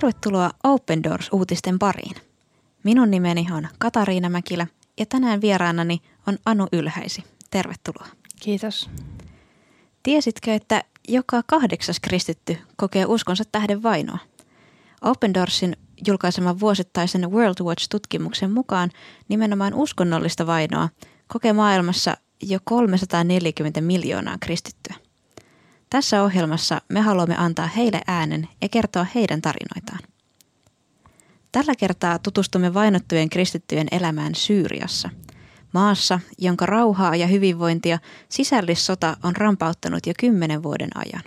Tervetuloa Open Doors-uutisten pariin. Minun nimeni on Katariina Mäkilä ja tänään vieraanani on Anu Ylhäisi. Tervetuloa. Kiitos. Tiesitkö, että joka kahdeksas kristitty kokee uskonsa tähden vainoa? Open Doorsin julkaiseman vuosittaisen World Watch-tutkimuksen mukaan nimenomaan uskonnollista vainoa kokee maailmassa jo 340 miljoonaa kristittyä. Tässä ohjelmassa me haluamme antaa heille äänen ja kertoa heidän tarinoitaan. Tällä kertaa tutustumme vainottujen kristittyjen elämään Syyriassa, maassa, jonka rauhaa ja hyvinvointia sisällissota on rampauttanut jo kymmenen vuoden ajan.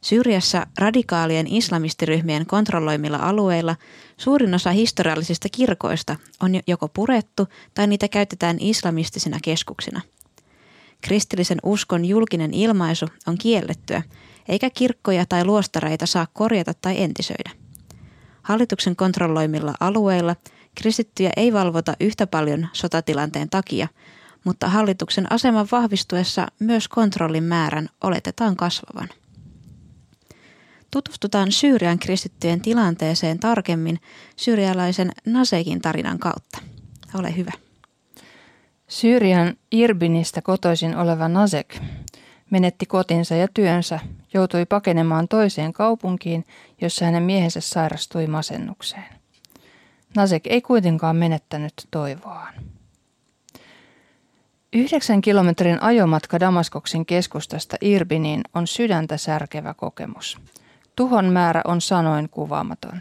Syyriassa radikaalien islamistiryhmien kontrolloimilla alueilla suurin osa historiallisista kirkoista on joko purettu tai niitä käytetään islamistisina keskuksina – Kristillisen uskon julkinen ilmaisu on kiellettyä, eikä kirkkoja tai luostareita saa korjata tai entisöidä. Hallituksen kontrolloimilla alueilla kristittyjä ei valvota yhtä paljon sotatilanteen takia, mutta hallituksen aseman vahvistuessa myös kontrollin määrän oletetaan kasvavan. Tutustutaan Syyrian kristittyjen tilanteeseen tarkemmin syyrialaisen Nasekin tarinan kautta. Ole hyvä. Syyrian Irbinistä kotoisin oleva Nazek menetti kotinsa ja työnsä, joutui pakenemaan toiseen kaupunkiin, jossa hänen miehensä sairastui masennukseen. Nazek ei kuitenkaan menettänyt toivoaan. Yhdeksän kilometrin ajomatka Damaskoksen keskustasta Irbiniin on sydäntä särkevä kokemus. Tuhon määrä on sanoin kuvaamaton.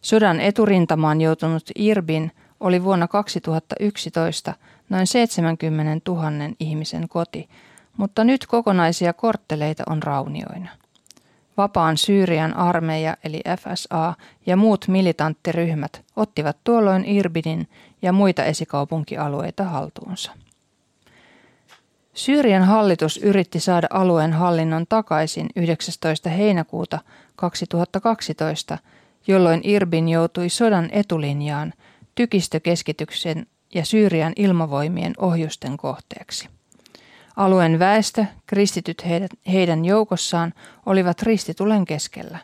Sodan eturintamaan joutunut Irbin oli vuonna 2011 noin 70 000 ihmisen koti, mutta nyt kokonaisia kortteleita on raunioina. Vapaan Syyrian armeija eli FSA ja muut militanttiryhmät ottivat tuolloin Irbidin ja muita esikaupunkialueita haltuunsa. Syyrian hallitus yritti saada alueen hallinnon takaisin 19. heinäkuuta 2012, jolloin Irbin joutui sodan etulinjaan tykistökeskityksen ja Syyrian ilmavoimien ohjusten kohteeksi. Alueen väestö, kristityt heidän, joukossaan, olivat ristitulen keskellä.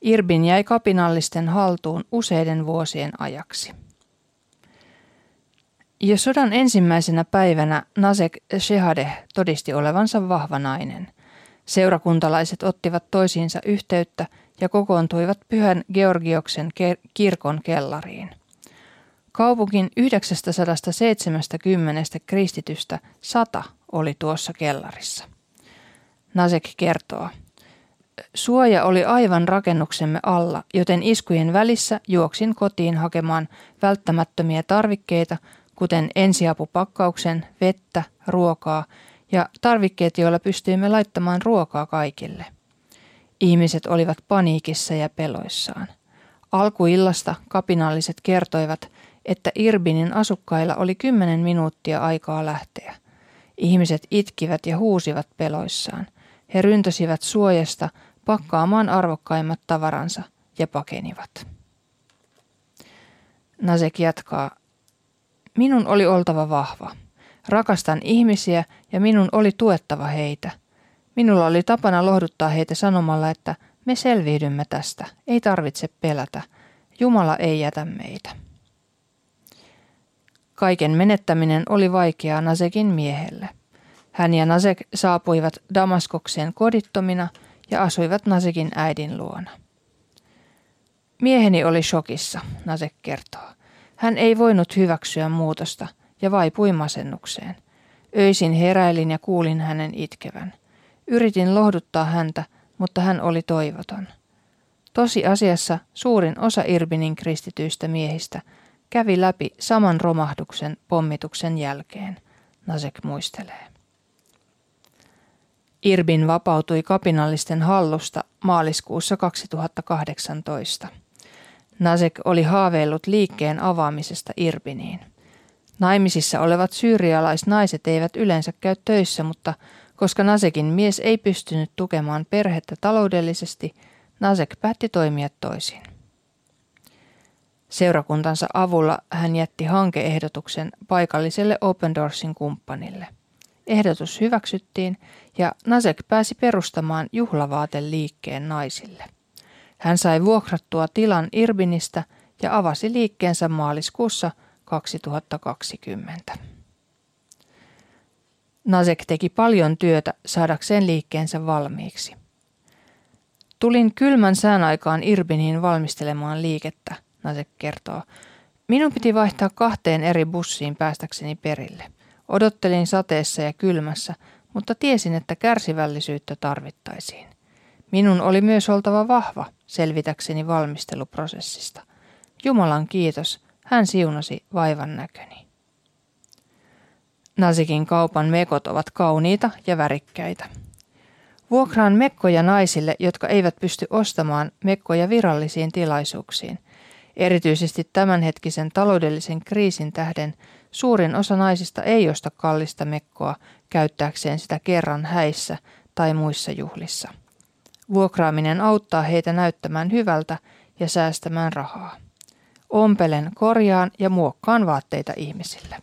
Irbin jäi kapinallisten haltuun useiden vuosien ajaksi. Jo sodan ensimmäisenä päivänä Nasek Shehadeh todisti olevansa vahva nainen. Seurakuntalaiset ottivat toisiinsa yhteyttä ja kokoontuivat Pyhän Georgioksen kirkon kellariin – Kaupunkin 970 kristitystä sata oli tuossa kellarissa. Nasek kertoo. Suoja oli aivan rakennuksemme alla, joten iskujen välissä juoksin kotiin hakemaan välttämättömiä tarvikkeita, kuten ensiapupakkauksen, vettä, ruokaa ja tarvikkeet, joilla pystyimme laittamaan ruokaa kaikille. Ihmiset olivat paniikissa ja peloissaan. Alkuillasta kapinalliset kertoivat, että Irbinin asukkailla oli kymmenen minuuttia aikaa lähteä. Ihmiset itkivät ja huusivat peloissaan. He ryntäsivät suojasta pakkaamaan arvokkaimmat tavaransa ja pakenivat. Nasek jatkaa. Minun oli oltava vahva. Rakastan ihmisiä ja minun oli tuettava heitä. Minulla oli tapana lohduttaa heitä sanomalla, että me selviydymme tästä, ei tarvitse pelätä. Jumala ei jätä meitä. Kaiken menettäminen oli vaikeaa Nasekin miehelle. Hän ja Nasek saapuivat Damaskokseen kodittomina ja asuivat Nasekin äidin luona. Mieheni oli shokissa, Nasek kertoo. Hän ei voinut hyväksyä muutosta ja vaipui masennukseen. Öisin heräilin ja kuulin hänen itkevän. Yritin lohduttaa häntä, mutta hän oli toivoton. Tosi asiassa suurin osa Irbinin kristityistä miehistä – kävi läpi saman romahduksen pommituksen jälkeen, Nasek muistelee. Irbin vapautui kapinallisten hallusta maaliskuussa 2018. Nasek oli haaveillut liikkeen avaamisesta Irbiniin. Naimisissa olevat syyrialaisnaiset eivät yleensä käy töissä, mutta koska Nasekin mies ei pystynyt tukemaan perhettä taloudellisesti, Nasek päätti toimia toisin. Seurakuntansa avulla hän jätti hankeehdotuksen paikalliselle Open Doorsin kumppanille. Ehdotus hyväksyttiin ja Nasek pääsi perustamaan juhlavaateliikkeen naisille. Hän sai vuokrattua tilan Irbinistä ja avasi liikkeensä maaliskuussa 2020. Nasek teki paljon työtä saadakseen liikkeensä valmiiksi. Tulin kylmän sään aikaan Irbiniin valmistelemaan liikettä, Nasek kertoo. Minun piti vaihtaa kahteen eri bussiin päästäkseni perille. Odottelin sateessa ja kylmässä, mutta tiesin, että kärsivällisyyttä tarvittaisiin. Minun oli myös oltava vahva selvitäkseni valmisteluprosessista. Jumalan kiitos, hän siunasi vaivan näköni. Nasikin kaupan mekot ovat kauniita ja värikkäitä. Vuokraan mekkoja naisille, jotka eivät pysty ostamaan mekkoja virallisiin tilaisuuksiin. Erityisesti tämänhetkisen taloudellisen kriisin tähden suurin osa naisista ei osta kallista mekkoa käyttääkseen sitä kerran häissä tai muissa juhlissa. Vuokraaminen auttaa heitä näyttämään hyvältä ja säästämään rahaa. Ompelen, korjaan ja muokkaan vaatteita ihmisille.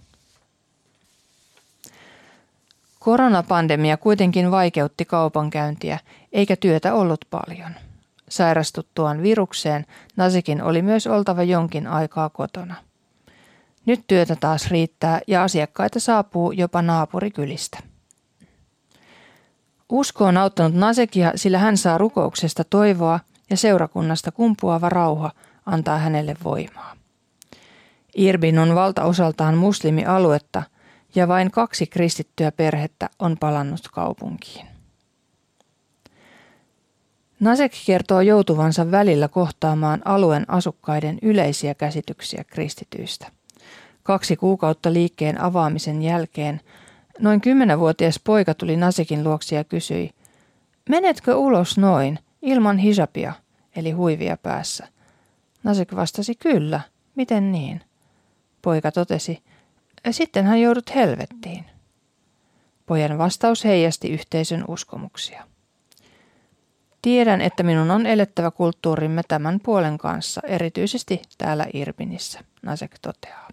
Koronapandemia kuitenkin vaikeutti kaupankäyntiä, eikä työtä ollut paljon. Sairastuttuaan virukseen Nasikin oli myös oltava jonkin aikaa kotona. Nyt työtä taas riittää ja asiakkaita saapuu jopa naapurikylistä. Usko on auttanut Nasekia, sillä hän saa rukouksesta toivoa ja seurakunnasta kumpuava rauha antaa hänelle voimaa. Irbin on valtaosaltaan muslimialuetta – ja vain kaksi kristittyä perhettä on palannut kaupunkiin. Nasek kertoo joutuvansa välillä kohtaamaan alueen asukkaiden yleisiä käsityksiä kristityistä. Kaksi kuukautta liikkeen avaamisen jälkeen noin kymmenenvuotias poika tuli Nasekin luoksi ja kysyi, menetkö ulos noin, ilman hisapia, eli huivia päässä? Nasek vastasi, kyllä, miten niin? Poika totesi, sitten hän joudut helvettiin. Pojan vastaus heijasti yhteisön uskomuksia. Tiedän, että minun on elettävä kulttuurimme tämän puolen kanssa, erityisesti täällä Irbinissä, Nasek toteaa.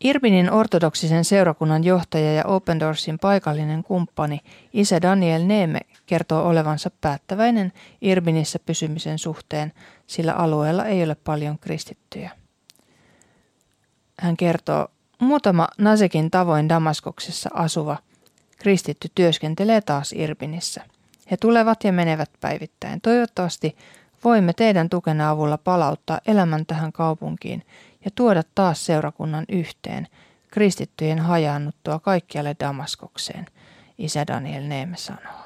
Irbinin ortodoksisen seurakunnan johtaja ja Open Doorsin paikallinen kumppani isä Daniel Neeme kertoo olevansa päättäväinen Irbinissä pysymisen suhteen, sillä alueella ei ole paljon kristittyjä. Hän kertoo, muutama Nasekin tavoin Damaskoksessa asuva kristitty työskentelee taas Irbinissä. He tulevat ja menevät päivittäin. Toivottavasti voimme teidän tukena avulla palauttaa elämän tähän kaupunkiin ja tuoda taas seurakunnan yhteen, kristittyjen hajaannuttua kaikkialle Damaskokseen, isä Daniel Neeme sanoo.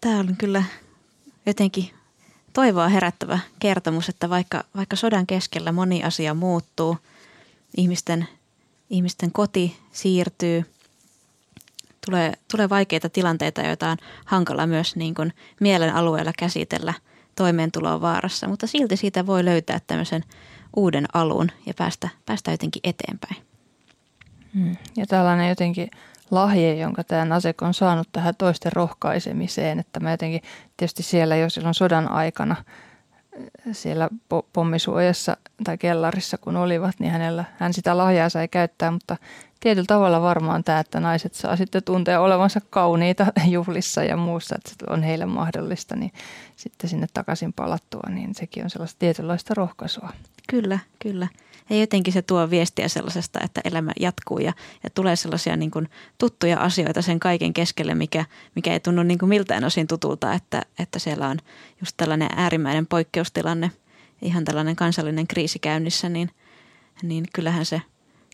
Tämä on kyllä jotenkin toivoa herättävä kertomus, että vaikka, vaikka sodan keskellä moni asia muuttuu, ihmisten, ihmisten koti siirtyy, tulee, tulee vaikeita tilanteita, joita on hankala myös niin kuin mielen alueella käsitellä toimeentuloa vaarassa, mutta silti siitä voi löytää tämmöisen uuden alun ja päästä, päästä jotenkin eteenpäin. Hmm. Ja tällainen jotenkin lahje, jonka tämä Nasek on saanut tähän toisten rohkaisemiseen. Että mä jotenkin tietysti siellä jo silloin sodan aikana siellä pommisuojassa tai kellarissa kun olivat, niin hänellä, hän sitä lahjaa sai käyttää, mutta tietyllä tavalla varmaan tämä, että naiset saa sitten tuntea olevansa kauniita juhlissa ja muussa, että se on heille mahdollista, niin sitten sinne takaisin palattua, niin sekin on sellaista tietynlaista rohkaisua. Kyllä, kyllä. Ja jotenkin se tuo viestiä sellaisesta, että elämä jatkuu ja, ja tulee sellaisia niin kuin tuttuja asioita sen kaiken keskelle, mikä, mikä ei tunnu niin kuin miltään osin tutulta, että, että siellä on just tällainen äärimmäinen poikkeustilanne, ihan tällainen kansallinen kriisi käynnissä, niin, niin kyllähän se,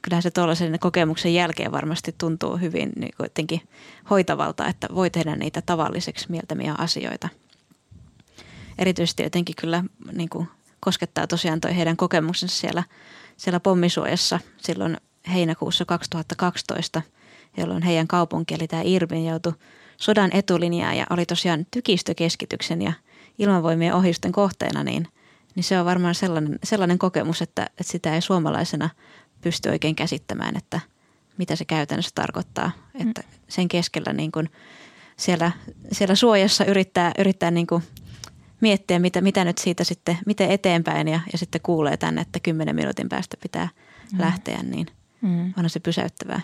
kyllähän se tuollaisen kokemuksen jälkeen varmasti tuntuu hyvin niin hoitavalta, että voi tehdä niitä tavalliseksi mieltämiä asioita. Erityisesti jotenkin kyllä niin kuin koskettaa tosiaan toi heidän kokemuksensa siellä, siellä pommisuojassa silloin heinäkuussa 2012, jolloin heidän kaupunki eli tämä Irvin joutui sodan etulinjaan ja oli tosiaan tykistökeskityksen ja ilmavoimien ohjusten kohteena, niin, niin se on varmaan sellainen, sellainen kokemus, että, että sitä ei suomalaisena pysty oikein käsittämään, että mitä se käytännössä tarkoittaa. Mm. Että sen keskellä niin kuin siellä, siellä suojassa yrittää, yrittää niin kuin miettiä, mitä, mitä nyt siitä sitten, miten eteenpäin ja, ja sitten kuulee tänne, että kymmenen minuutin päästä pitää mm. lähteä, niin mm. onhan se pysäyttävää.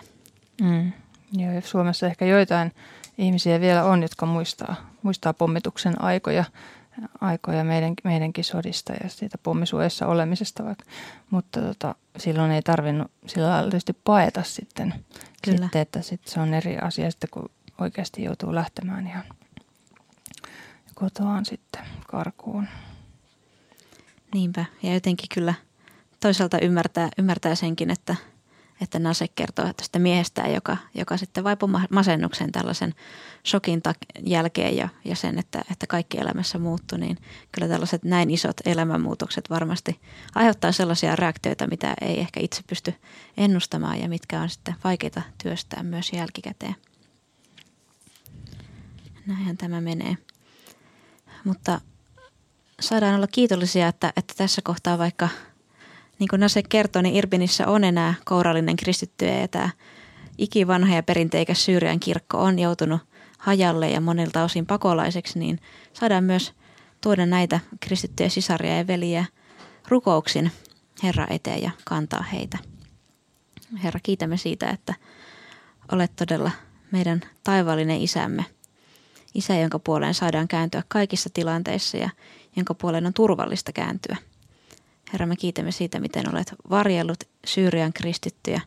Mm. Joo, Suomessa ehkä joitain ihmisiä vielä on, jotka muistaa, muistaa pommituksen aikoja, aikoja meidän, meidänkin sodista ja siitä pommisuojassa olemisesta, vaikka, mutta tota, silloin ei tarvinnut sillä lailla tietysti paeta sitten, Kyllä. sitten että sit se on eri asia sitten, kun oikeasti joutuu lähtemään ihan kotoaan sitten karkuun. Niinpä, ja jotenkin kyllä toisaalta ymmärtää, ymmärtää senkin, että, että Nase kertoo tästä miehestään, joka, joka sitten vaipui masennukseen tällaisen shokin jälkeen ja, ja sen, että, että kaikki elämässä muuttui, niin kyllä tällaiset näin isot elämänmuutokset varmasti aiheuttaa sellaisia reaktioita, mitä ei ehkä itse pysty ennustamaan ja mitkä on sitten vaikeita työstää myös jälkikäteen. Näinhän tämä menee. Mutta saadaan olla kiitollisia, että, että tässä kohtaa vaikka, niin kuin Nase kertoi, niin Irbinissä on enää kourallinen kristittyjä ja tämä ikivanha ja perinteikäs Syyrian kirkko on joutunut hajalle ja monilta osin pakolaiseksi, niin saadaan myös tuoda näitä kristittyjä sisaria ja veliä rukouksin Herra eteen ja kantaa heitä. Herra, kiitämme siitä, että olet todella meidän taivaallinen isämme. Isä, jonka puoleen saadaan kääntyä kaikissa tilanteissa ja jonka puoleen on turvallista kääntyä. Herra, me kiitämme siitä, miten olet varjellut Syyrian kristittyjä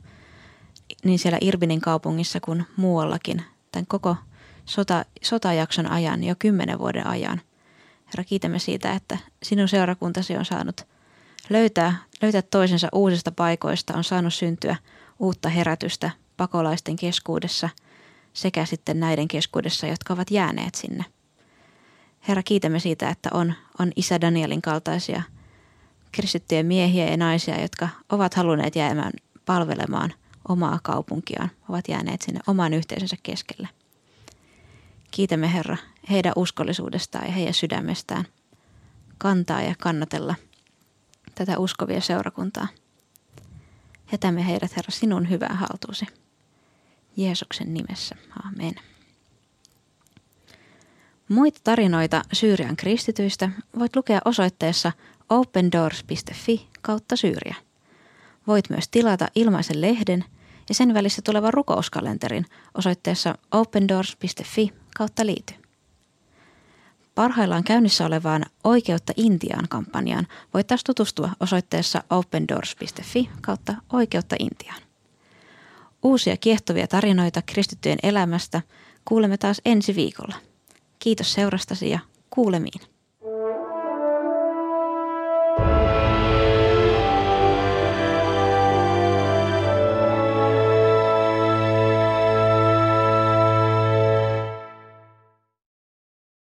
niin siellä Irbinin kaupungissa kuin muuallakin tämän koko sota, sotajakson ajan, jo kymmenen vuoden ajan. Herra, kiitämme siitä, että sinun seurakuntasi on saanut löytää, löytää toisensa uusista paikoista, on saanut syntyä uutta herätystä pakolaisten keskuudessa sekä sitten näiden keskuudessa, jotka ovat jääneet sinne – Herra, kiitämme siitä, että on, on isä Danielin kaltaisia kristittyjä miehiä ja naisia, jotka ovat halunneet jäämään palvelemaan omaa kaupunkiaan, ovat jääneet sinne oman yhteisönsä keskelle. Kiitämme Herra heidän uskollisuudestaan ja heidän sydämestään kantaa ja kannatella tätä uskovia seurakuntaa. Jätämme heidät Herra sinun hyvään haltuusi. Jeesuksen nimessä. Amen. Muita tarinoita Syyrian kristityistä voit lukea osoitteessa opendoors.fi kautta Syyria. Voit myös tilata ilmaisen lehden ja sen välissä tulevan rukouskalenterin osoitteessa opendoors.fi kautta liity. Parhaillaan käynnissä olevaan Oikeutta Intiaan kampanjaan voit taas tutustua osoitteessa opendoors.fi kautta Oikeutta Intiaan. Uusia kiehtovia tarinoita kristittyjen elämästä kuulemme taas ensi viikolla – Kiitos seurastasi ja kuulemiin.